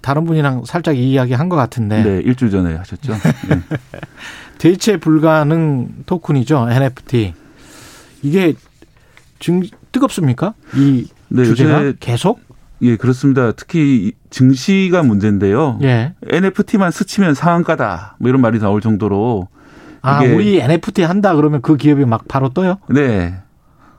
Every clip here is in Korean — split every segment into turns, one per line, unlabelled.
다른 분이랑 살짝 이야기 한 것 같은데.
네, 일주일 전에 하셨죠. 네.
대체 불가능 토큰이죠, NFT. 이게 증 뜨겁습니까? 이
네,
주제가 계속?
예, 그렇습니다. 특히 이 증시가 문제인데요.
예.
NFT만 스치면 상한가다. 뭐 이런 말이 나올 정도로
아, 우리 NFT 한다 그러면 그 기업이 막 바로 떠요?
네.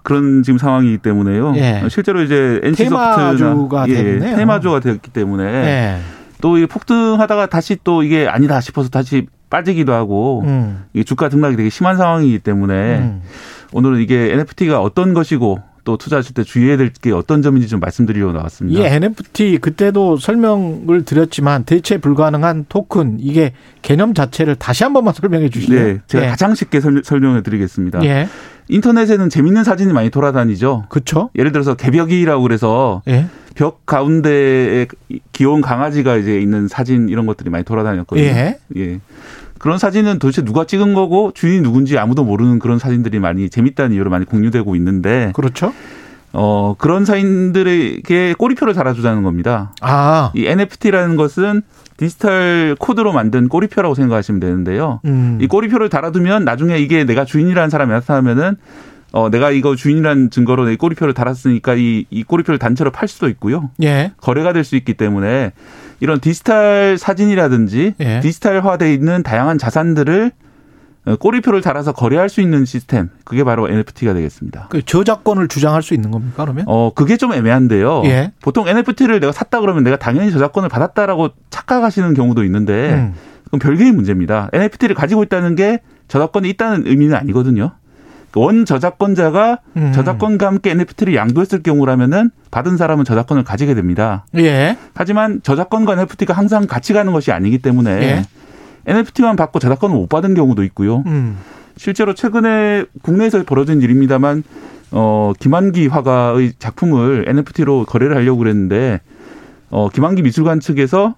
그런 지금 상황이기 때문에요.
예.
실제로 이제 NC소프트나
테마주가
예,
됐네요.
테마주가 되었기 때문에
예.
또이 폭등하다가 다시 또 이게 아니다 싶어서 다시 빠지기도 하고
음.
이 주가 등락이 되게 심한 상황이기 때문에
음.
오늘은 이게 NFT가 어떤 것이고 또 투자하실 때 주의해야 될 게 어떤 점인지 좀 말씀드리려고 나왔습니다.
이 NFT 그때도 설명을 드렸지만 대체 불가능한 토큰 이게 개념 자체를 다시 한 번만 설명해 주시죠.
네, 제가
예.
가장 쉽게 설- 설명해 드리겠습니다.
예.
인터넷에는 재밌는 사진이 많이 돌아다니죠.
그렇죠?
예를 들어서 개벽이라고 그래서
예.
벽 가운데에 귀여운 강아지가 이제 있는 사진 이런 것들이 많이 돌아다녔거든요.
예.
예. 그런 사진은 도대체 누가 찍은 거고 주인이 누군지 아무도 모르는 그런 사진들이 많이 재밌다는 이유로 많이 공유되고 있는데
그렇죠?
어 그런 사인들에게 꼬리표를 달아주자는 겁니다.
아.
이 NFT라는 것은 디지털 코드로 만든 꼬리표라고 생각하시면 되는데요.
음.
이 꼬리표를 달아두면 나중에 이게 내가 주인이라는 사람이 나타나면은 어 내가 이거 주인이라는 증거로 내 꼬리표를 달았으니까 이, 이 꼬리표를 단체로 팔 수도 있고요.
예.
거래가 될 수 있기 때문에 이런 디지털 사진이라든지
예.
디지털화돼 있는 다양한 자산들을 어, 꼬리표를 달아서 거래할 수 있는 시스템 그게 바로 NFT가 되겠습니다.
그 저작권을 주장할 수 있는 겁니까 그러면?
어 그게 좀 애매한데요.
예.
보통 NFT를 내가 샀다 그러면 내가 당연히 저작권을 받았다라고 착각하시는 경우도 있는데
음.
그건 별개의 문제입니다. NFT를 가지고 있다는 게 저작권이 있다는 의미는 아니거든요. 원 저작권자가
음.
저작권과 함께 NFT를 양도했을 경우라면은 받은 사람은 저작권을 가지게 됩니다.
예.
하지만 저작권과 NFT가 항상 같이 가는 것이 아니기 때문에
예.
NFT만 받고 저작권을 못 받은 경우도 있고요.
음.
실제로 최근에 국내에서 벌어진 일입니다만 어 김한기 화가의 작품을 NFT로 거래를 하려고 그랬는데 어 김한기 미술관 측에서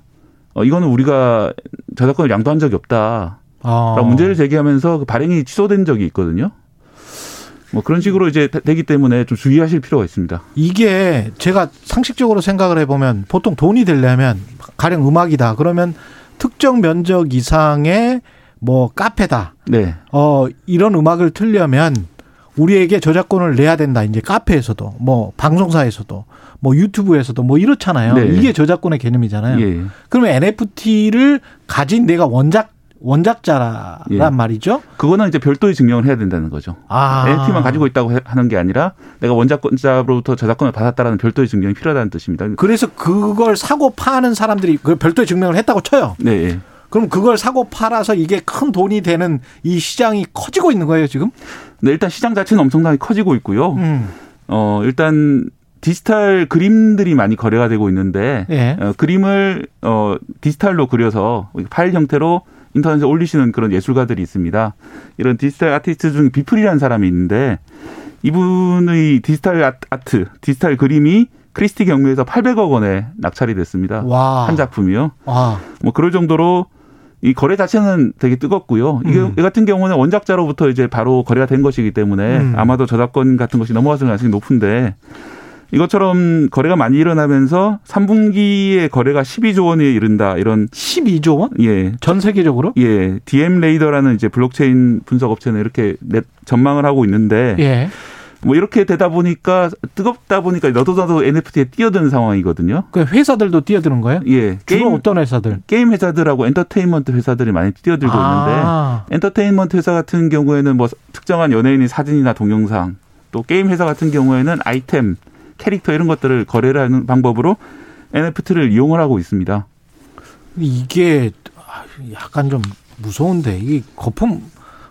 어 이거는 우리가 저작권을 양도한 적이 없다라고
아.
문제를 제기하면서 그 발행이 취소된 적이 있거든요. 뭐 그런 식으로 이제 되기 때문에 좀 주의하실 필요가 있습니다.
이게 제가 상식적으로 생각을 해보면 보통 돈이 되려면 가령 음악이다 그러면 특정 면적 이상의 뭐 카페다
네.
어 이런 음악을 틀려면 우리에게 저작권을 내야 된다 이제 카페에서도 뭐 방송사에서도 뭐 유튜브에서도 뭐 이렇잖아요
네.
이게 저작권의 개념이잖아요
예.
그러면 NFT를 가진 내가 원작 원작자란
예.
말이죠
그거는 이제 별도의 증명을 해야 된다는 거죠.
아
NFT만 가지고 있다고 해- 하는 게 아니라 내가 원작권자로부터 저작권을 받았다라는 별도의 증명이 필요하다는 뜻입니다.
그래서 그걸 사고 파는 사람들이 그 별도의 증명을 했다고 쳐요.
네. 예.
그럼 그걸 사고 팔아서 이게 큰 돈이 되는 이 시장이 커지고 있는 거예요, 지금?
네, 일단 시장 자체는 엄청나게 커지고 있고요.
음.
어, 일단 디지털 그림들이 많이 거래가 되고 있는데
예.
어, 그림을 어, 디지털로 그려서 파일 형태로 인터넷에 올리시는 그런 예술가들이 있습니다. 이런 디지털 아티스트 중에 비플이라는 사람이 있는데 이분의 디지털 아- 아트, 디지털 그림이 크리스티 경매에서 800억 원에 낙찰이 됐습니다.
와.
한 작품이요.
아.
뭐 그럴 정도로 이 거래 자체는 되게 뜨겁고요. 이게
음.
이 같은 경우는 원작자로부터 이제 바로 거래가 된 것이기 때문에
음.
아마도 저작권 같은 것이 넘어갔을 가능성이 높은데 이것처럼 거래가 많이 일어나면서 3분기에 거래가 12조 원에 이른다 이런
12조 원?
예.
전 세계적으로?
예, 댑레이더라는 이제 블록체인 분석 업체는 이렇게 넷- 전망을 하고 있는데
예.
뭐 이렇게 되다 보니까 뜨겁다 보니까 너도 나도 NFT에 뛰어드는 상황이거든요.
그 회사들도 뛰어드는 거예요?
예,
주로
게임
어떤 회사들?
게임 회사들하고 엔터테인먼트 회사들이 많이 뛰어들고 있는데
아.
엔터테인먼트 회사 같은 경우에는 뭐 특정한 연예인의 사진이나 동영상 또 게임 회사 같은 경우에는 아이템, 캐릭터 이런 것들을 거래를 하는 방법으로 NFT를 이용을 하고 있습니다.
이게 약간 좀 무서운데 이게 거품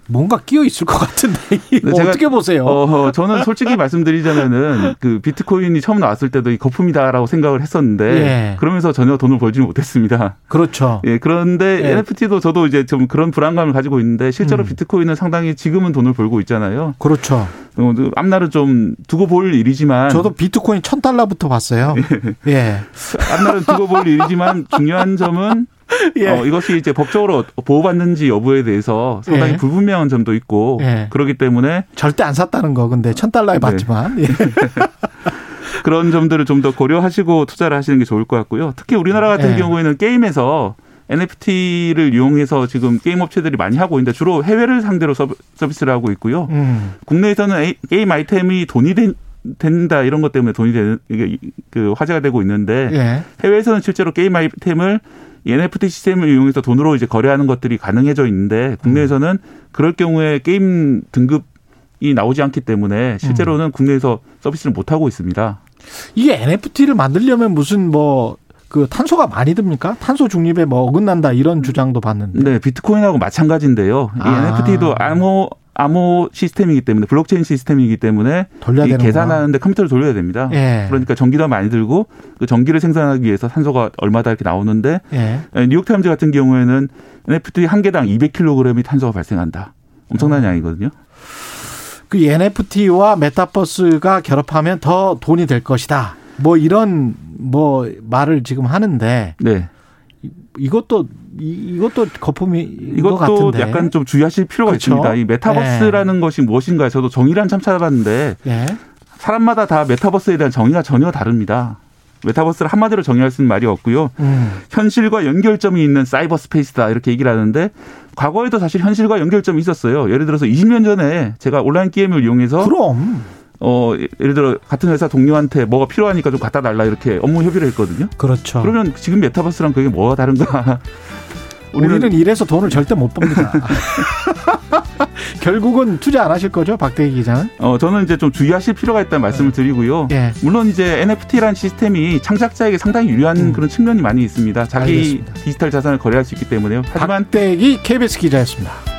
뭔가 끼어 있을 것 같은데
네, 제가-
어떻게 보세요?
어, 저는 솔직히 말씀드리자면은 그 비트코인이 처음 나왔을 때도 이 거품이다라고 생각을 했었는데
예.
그러면서 전혀 돈을 벌지 못했습니다.
그렇죠.
예, 그런데
예.
NFT도 저도 이제 좀 그런 불안감을 가지고 있는데 실제로
음.
비트코인은 상당히 지금은 돈을 벌고 있잖아요.
그렇죠.
어, 앞날은 좀 두고 볼 일이지만
저도 비트코인 천 달러부터 봤어요. 예.
앞날은 두고 볼 일이지만 중요한 점은
예.
어, 이것이 이제 법적으로 보호받는지 여부에 대해서 상당히
예.
불분명한 점도 있고
예.
그렇기 때문에
절대 안 샀다는 거 근데 천 달러에
네.
봤지만 예.
그런 점들을 좀 더 고려하시고 투자를 하시는 게 좋을 것 같고요. 특히 우리나라 같은
예.
경우에는 게임에서 NFT를 이용해서 지금 게임 업체들이 많이 하고 있는데 주로 해외를 상대로 서비- 서비스를 하고 있고요.
음.
국내에서는 게임 아이템이 돈이 된, 된다 이런 것 때문에 돈이 되는 이게 그 화제가 되고 있는데
예.
해외에서는 실제로 게임 아이템을 이 NFT 시스템을 이용해서 돈으로 이제 거래하는 것들이 가능해져 있는데 국내에서는 그럴 경우에 게임 등급이 나오지 않기 때문에 실제로는 국내에서 서비스를 못 하고 있습니다.
이게 NFT를 만들려면 무슨 뭐 그 탄소가 많이 듭니까? 탄소 중립에 뭐 어긋난다 이런 주장도 봤는데.
네, 비트코인하고 마찬가지인데요. 이
아.
NFT도 암호 암호 시스템이기 때문에 블록체인 시스템이기 때문에 이 계산하는데 컴퓨터를 돌려야 됩니다.
예.
그러니까 전기도 많이 들고 그 전기를 생산하기 위해서 탄소가 얼마다 이렇게 나오는데
예.
뉴욕타임즈 같은 경우에는 NFT 한 개당 200kg의 탄소가 발생한다. 엄청난 양이거든요.
그 NFT와 메타버스가 결합하면 더 돈이 될 것이다. 뭐 이런 뭐 말을 지금 하는데
네.
이것도 이- 이것도 거품이 것
이것도. 약간 좀 주의하실 필요가
그렇죠.
있습니다. 이 메타버스라는 것이 무엇인가 저도 정의를 한참 찾아봤는데
예.
사람마다 다 메타버스에 대한 정의가 전혀 다릅니다. 메타버스를 한마디로 정의할 수 있는 말이 없고요.
음.
현실과 연결점이 있는 사이버 스페이스다 이렇게 얘기를 하는데 과거에도 사실 현실과 연결점이 있었어요. 예를 들어서 20년 전에 제가 온라인 게임을 이용해서
그럼
어 예를 들어 같은 회사 동료한테 뭐가 필요하니까 좀 갖다 달라 이렇게 업무 협의를 했거든요.
그렇죠.
그러면 지금 메타버스랑 그게 뭐가 다른가?
우리는, 이래서 돈을 절대 못 법니다. 결국은 투자 안 하실 거죠, 박대기 기자는?
어 저는 이제 좀 주의하실 필요가 있다는 말씀을 드리고요.
예.
물론 이제 NFT라는 시스템이 창작자에게 상당히 유리한
음.
그런 측면이 많이 있습니다. 자기
알겠습니다.
디지털 자산을 거래할 수 있기 때문에요. 하지만
박대기 KBS 기자였습니다.